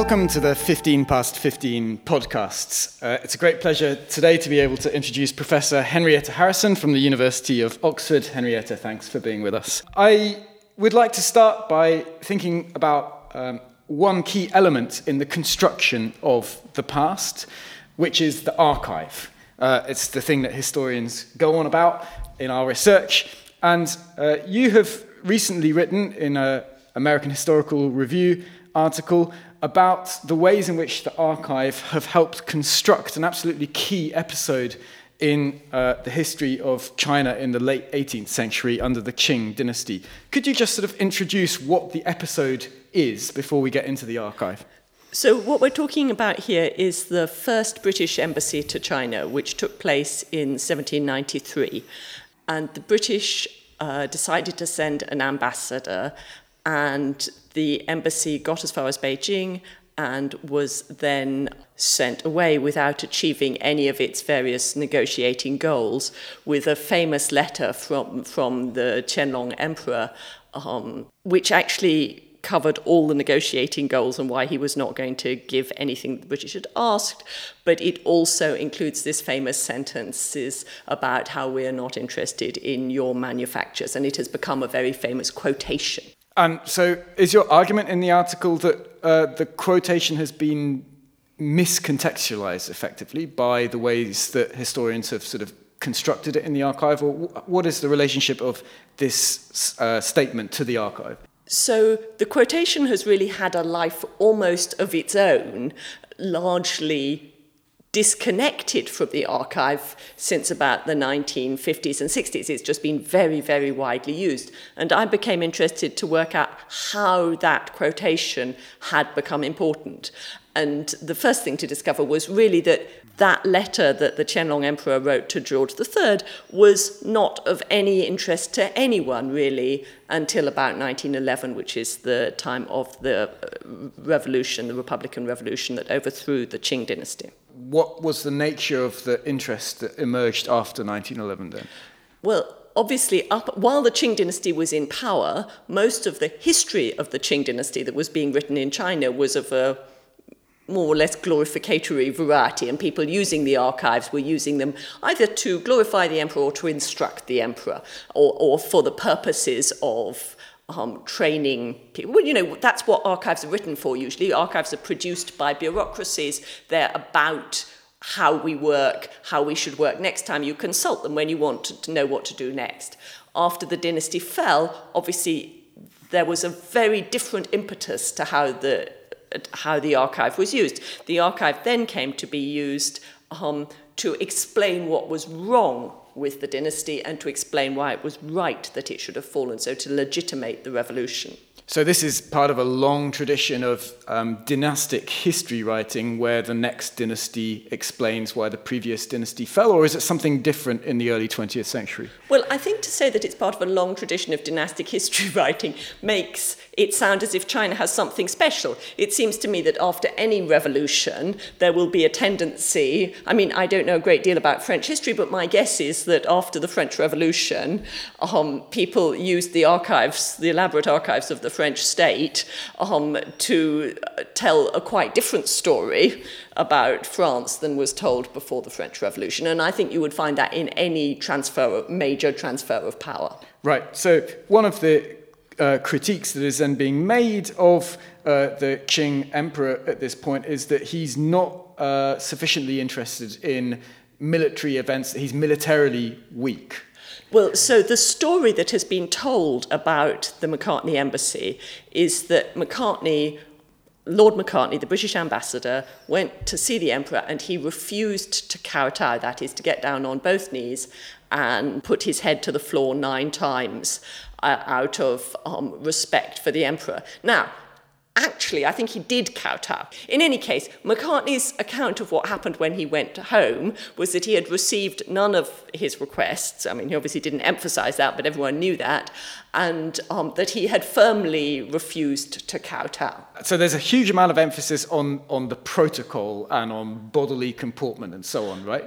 Welcome to the 15 past 15 podcasts. Uh, it's a great pleasure today to be able to introduce Professor Henrietta Harrison from the University of Oxford. Henrietta, thanks for being with us. I would like to start by thinking about um, one key element in the construction of the past, which is the archive. Uh, it's the thing that historians go on about in our research. And uh, you have recently written in an American Historical Review article about the ways in which the archive have helped construct an absolutely key episode in uh, the history of China in the late 18th century under the Qing dynasty. Could you just sort of introduce what the episode is before we get into the archive? So, what we're talking about here is the first British embassy to China, which took place in 1793. And the British uh, decided to send an ambassador and the embassy got as far as Beijing and was then sent away without achieving any of its various negotiating goals, with a famous letter from, from the Qianlong emperor, um, which actually covered all the negotiating goals and why he was not going to give anything the British had asked, but it also includes this famous sentences about how we are not interested in your manufactures, and it has become a very famous quotation. And so, is your argument in the article that uh, the quotation has been miscontextualized effectively by the ways that historians have sort of constructed it in the archive, or what is the relationship of this uh, statement to the archive? So, the quotation has really had a life almost of its own, largely disconnected from the archive since about the 1950s and 60s. It's just been very, very widely used. And I became interested to work out how that quotation had become important. And the first thing to discover was really that that letter that the Qianlong Emperor wrote to George III was not of any interest to anyone really until about 1911, which is the time of the uh, revolution, the Republican Revolution that overthrew the Qing dynasty. What was the nature of the interest that emerged after 1911 then? Well, obviously, up, while the Qing dynasty was in power, most of the history of the Qing dynasty that was being written in China was of a more or less glorificatory variety, and people using the archives were using them either to glorify the emperor or to instruct the emperor, or, or for the purposes of um, training people. Well, you know, that's what archives are written for usually. Archives are produced by bureaucracies, they're about how we work, how we should work next time. You consult them when you want to, to know what to do next. After the dynasty fell, obviously, there was a very different impetus to how the how the archive was used. The archive then came to be used um, to explain what was wrong with the dynasty and to explain why it was right that it should have fallen, so to legitimate the revolution. So, this is part of a long tradition of um, dynastic history writing where the next dynasty explains why the previous dynasty fell, or is it something different in the early 20th century? Well, I think to say that it's part of a long tradition of dynastic history writing makes it sound as if China has something special. It seems to me that after any revolution, there will be a tendency. I mean, I don't know a great deal about French history, but my guess is that after the French Revolution, um, people used the archives, the elaborate archives of the French state, um, to tell a quite different story about France than was told before the French Revolution. And I think you would find that in any transfer major transfer of power. Right. So one of the uh, critiques that is then being made of uh, the Qing emperor at this point is that he's not uh, sufficiently interested in military events, he's militarily weak. Well, so the story that has been told about the Macartney embassy is that Macartney Lord Macartney, the British ambassador, went to see the emperor and he refused to kowtow, that is, to get down on both knees and put his head to the floor nine times uh, out of um, respect for the emperor. Now, actually, I think he did kowtow. In any case, Macartney's account of what happened when he went home was that he had received none of his requests. I mean, he obviously didn't emphasize that, but everyone knew that. And um, that he had firmly refused to kowtow. So there's a huge amount of emphasis on, on the protocol and on bodily comportment and so on, right?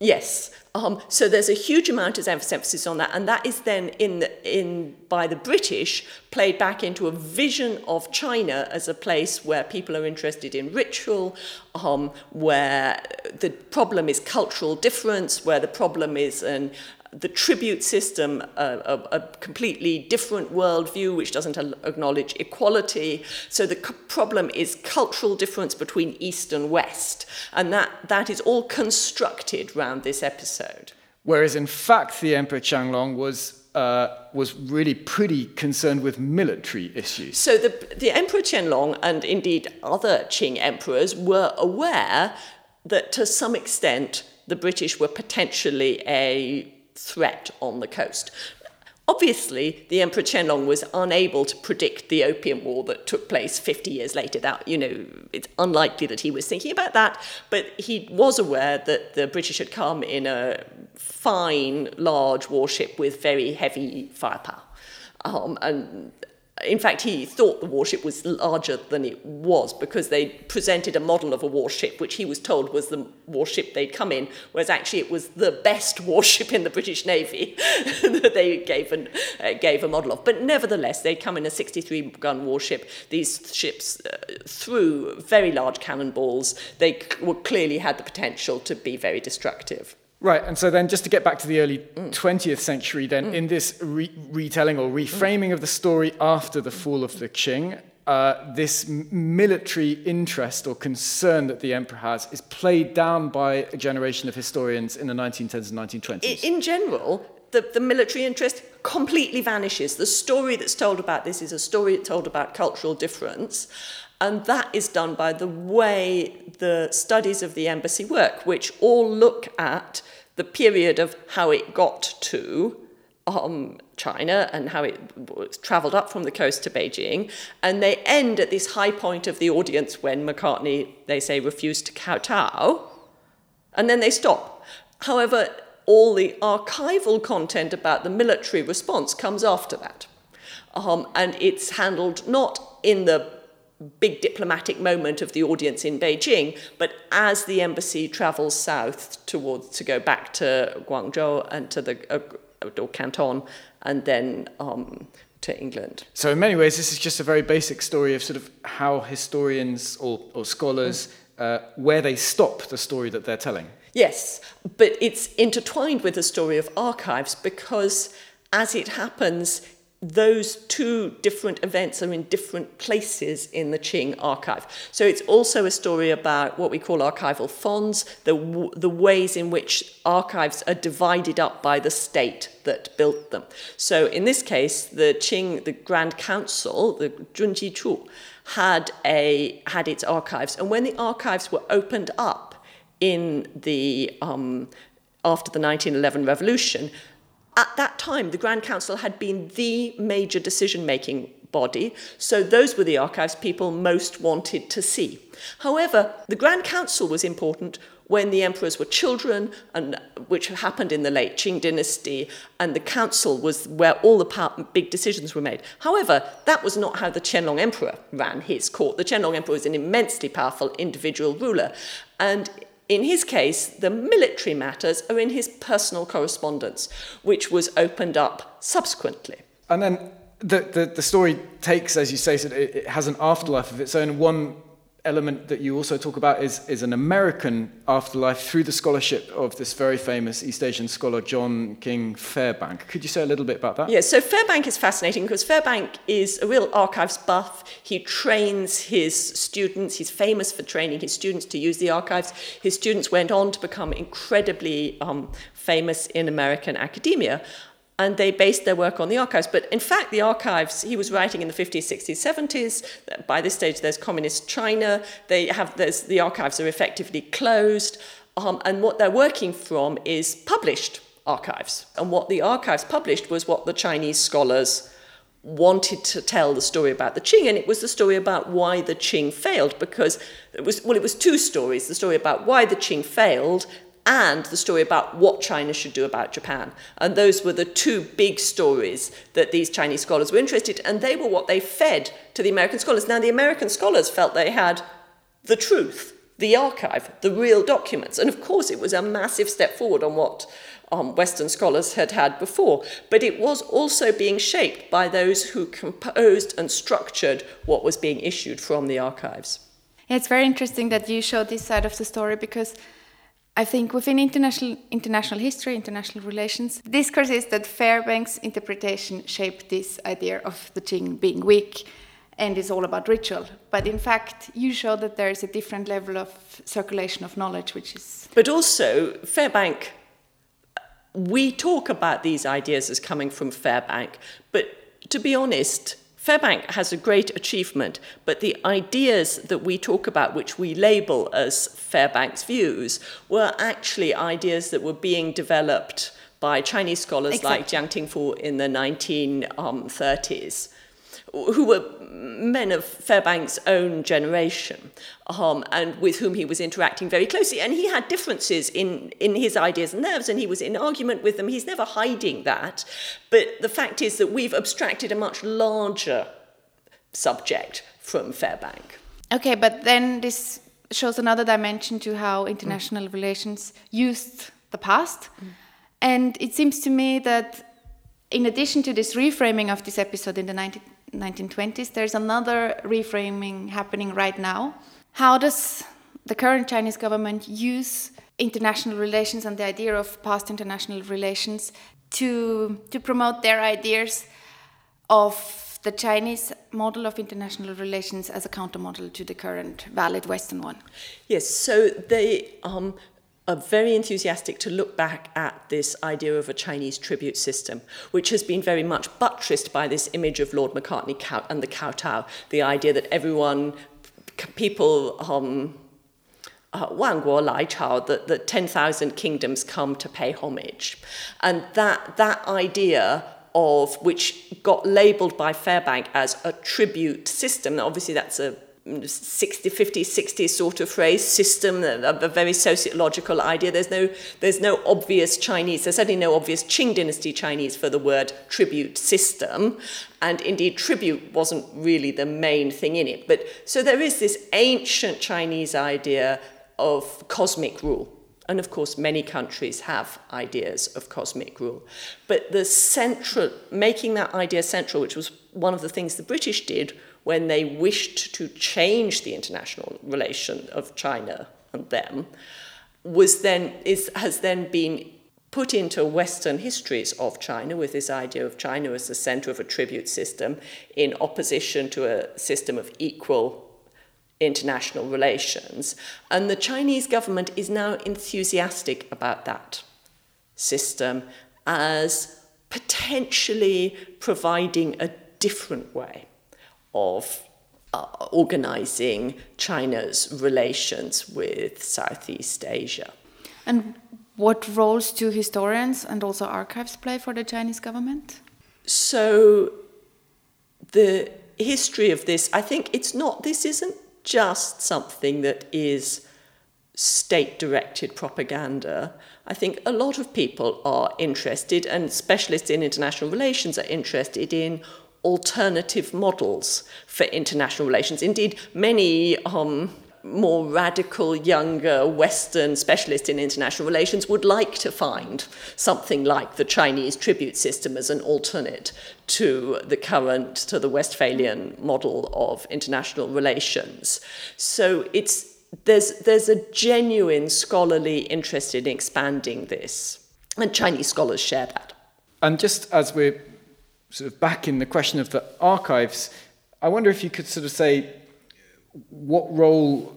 Yes. Um, so there's a huge amount of emphasis on that, and that is then in in by the British played back into a vision of China as a place where people are interested in ritual, um, where the problem is cultural difference, where the problem is an the tribute system, a, a, a, completely different worldview which doesn't acknowledge equality. So the problem is cultural difference between East and West, and that, that is all constructed around this episode. Whereas in fact, the Emperor Qianlong was uh, was really pretty concerned with military issues. So the, the Emperor Qianlong and indeed other Qing emperors were aware that to some extent the British were potentially a threat on the coast. Obviously, the Emperor Qianlong was unable to predict the Opium War that took place 50 years later. That, you know, it's unlikely that he was thinking about that, but he was aware that the British had come in a fine, large warship with very heavy firepower. Um, and in fact, he thought the warship was larger than it was because they presented a model of a warship, which he was told was the warship they'd come in, whereas actually it was the best warship in the British Navy that they gave, an, uh, gave a model of. But nevertheless, they'd come in a 63 gun warship. These ships uh, threw very large cannonballs. They c- clearly had the potential to be very destructive. Right, and so then just to get back to the early mm. 20th century, then mm. in this re- retelling or reframing mm. of the story after the fall of the Qing, uh, this military interest or concern that the emperor has is played down by a generation of historians in the 1910s and 1920s. In general, the, the military interest completely vanishes. The story that's told about this is a story told about cultural difference. And that is done by the way the studies of the embassy work, which all look at the period of how it got to um, China and how it travelled up from the coast to Beijing. And they end at this high point of the audience when Macartney, they say, refused to kowtow. And then they stop. However, all the archival content about the military response comes after that. Um, and it's handled not in the big diplomatic moment of the audience in Beijing, but as the embassy travels south towards to go back to Guangzhou and to the uh, or Canton, and then um, to England. So in many ways, this is just a very basic story of sort of how historians or, or scholars uh, where they stop the story that they're telling. Yes, but it's intertwined with the story of archives because, as it happens, those two different events are in different places in the Qing archive. So it's also a story about what we call archival fonds, the, the ways in which archives are divided up by the state that built them. So in this case, the Qing, the Grand Council, the Junji Chu, had, a, had its archives. And when the archives were opened up in the, um, after the 1911 revolution, at that time, the Grand Council had been the major decision making body, so those were the archives people most wanted to see. However, the Grand Council was important when the emperors were children, and which happened in the late Qing dynasty, and the council was where all the big decisions were made. However, that was not how the Qianlong emperor ran his court. The Qianlong emperor was an immensely powerful individual ruler, and in his case, the military matters are in his personal correspondence, which was opened up subsequently. And then the, the, the story takes, as you say, it has an afterlife of its own. One element that you also talk about is, is an American afterlife through the scholarship of this very famous East Asian scholar, John King Fairbank. Could you say a little bit about that? Yes, so Fairbank is fascinating because Fairbank is a real archives buff. He trains his students, he's famous for training his students to use the archives. His students went on to become incredibly um, famous in American academia and they based their work on the archives. But in fact, the archives, he was writing in the 50s, 60s, 70s. By this stage, there's communist China. They have, the archives are effectively closed. Um, and what they're working from is published archives. And what the archives published was what the Chinese scholars wanted to tell the story about the Qing, and it was the story about why the Qing failed, because it was, well, it was two stories the story about why the Qing failed and the story about what China should do about Japan. And those were the two big stories that these Chinese scholars were interested in, and they were what they fed to the American scholars. Now, the American scholars felt they had the truth. the archive, the real documents. And of course, it was a massive step forward on what um, Western scholars had had before, but it was also being shaped by those who composed and structured what was being issued from the archives. Yeah, it's very interesting that you show this side of the story because I think within international international history, international relations, discourse is that Fairbank's interpretation shaped this idea of the Qing being weak and is all about ritual. But in fact, you show that there is a different level of circulation of knowledge, which is. But also, Fairbank, we talk about these ideas as coming from Fairbank, but to be honest, Fairbank has a great achievement, but the ideas that we talk about, which we label as Fairbank's views, were actually ideas that were being developed by Chinese scholars exactly. like Jiang Tingfu in the 1930s who were men of Fairbank's own generation, um, and with whom he was interacting very closely. And he had differences in, in his ideas and theirs, and he was in argument with them. He's never hiding that. But the fact is that we've abstracted a much larger subject from Fairbank. Okay, but then this shows another dimension to how international mm. relations used the past. Mm. And it seems to me that in addition to this reframing of this episode in the 19- 1920s, there's another reframing happening right now. How does the current Chinese government use international relations and the idea of past international relations to, to promote their ideas of the Chinese model of international relations as a countermodel to the current valid Western one? Yes, so they um, are very enthusiastic to look back at this idea of a Chinese tribute system, which has been very much buttressed by this image of Lord Macartney and the kowtow, the idea that everyone, people, um, uh, Wang Guo Lai Chao, that, that 10,000 kingdoms come to pay homage. And that, that idea of which got labeled by Fairbank as a tribute system, obviously that's a 60 50 60 sort of phrase system a, a, very sociological idea. There's no there's no obvious chinese there's certainly no obvious qing dynasty chinese for the word tribute system. And indeed tribute wasn't really the main thing in it. But so there is this ancient chinese idea of cosmic rule and of course, many countries have ideas of cosmic rule. But the central, making that idea central, which was one of the things the British did when they wished to change the international relation of China and them, was then, is, has then been put into Western histories of China with this idea of China as the center of a tribute system in opposition to a system of equal international relations. And the Chinese government is now enthusiastic about that system as potentially providing a different way of uh, organizing China's relations with Southeast Asia. And what roles do historians and also archives play for the Chinese government? So, the history of this, I think it's not, this isn't just something that is state directed propaganda. I think a lot of people are interested, and specialists in international relations are interested in alternative models for international relations. Indeed, many um, more radical, younger Western specialists in international relations would like to find something like the Chinese tribute system as an alternate to the current, to the Westphalian model of international relations. So it's there's there's a genuine scholarly interest in expanding this, and Chinese scholars share that. And just as we're sort of back in the question of the archives, I wonder if you could sort of say what role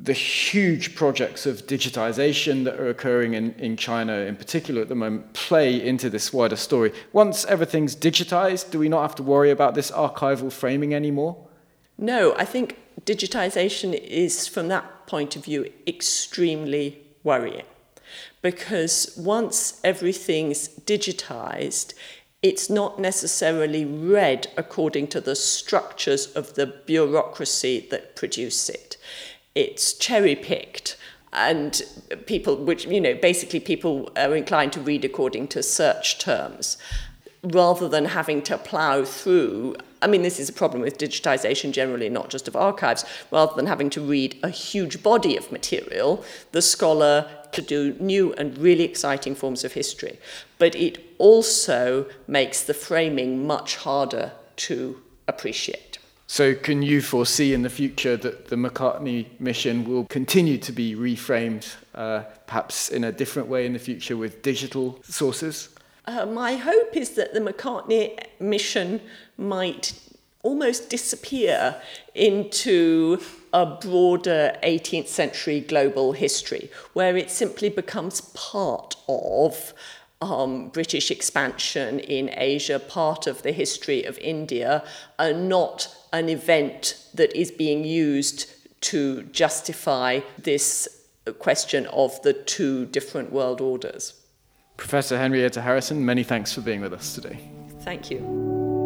the huge projects of digitization that are occurring in, in China, in particular at the moment, play into this wider story. Once everything's digitized, do we not have to worry about this archival framing anymore? No, I think digitization is, from that point of view, extremely worrying. Because once everything's digitized, it's not necessarily read according to the structures of the bureaucracy that produce it. It's cherry picked, and people, which, you know, basically people are inclined to read according to search terms. rather than having to plough through, I mean, this is a problem with digitization generally, not just of archives, rather than having to read a huge body of material, the scholar to do new and really exciting forms of history. But it also makes the framing much harder to appreciate. So, can you foresee in the future that the Macartney mission will continue to be reframed, uh, perhaps in a different way in the future with digital sources? Uh, my hope is that the Macartney mission might almost disappear into a broader 18th century global history, where it simply becomes part of um, British expansion in Asia, part of the history of India, and not an event that is being used to justify this question of the two different world orders. Professor Henrietta Harrison, many thanks for being with us today. Thank you.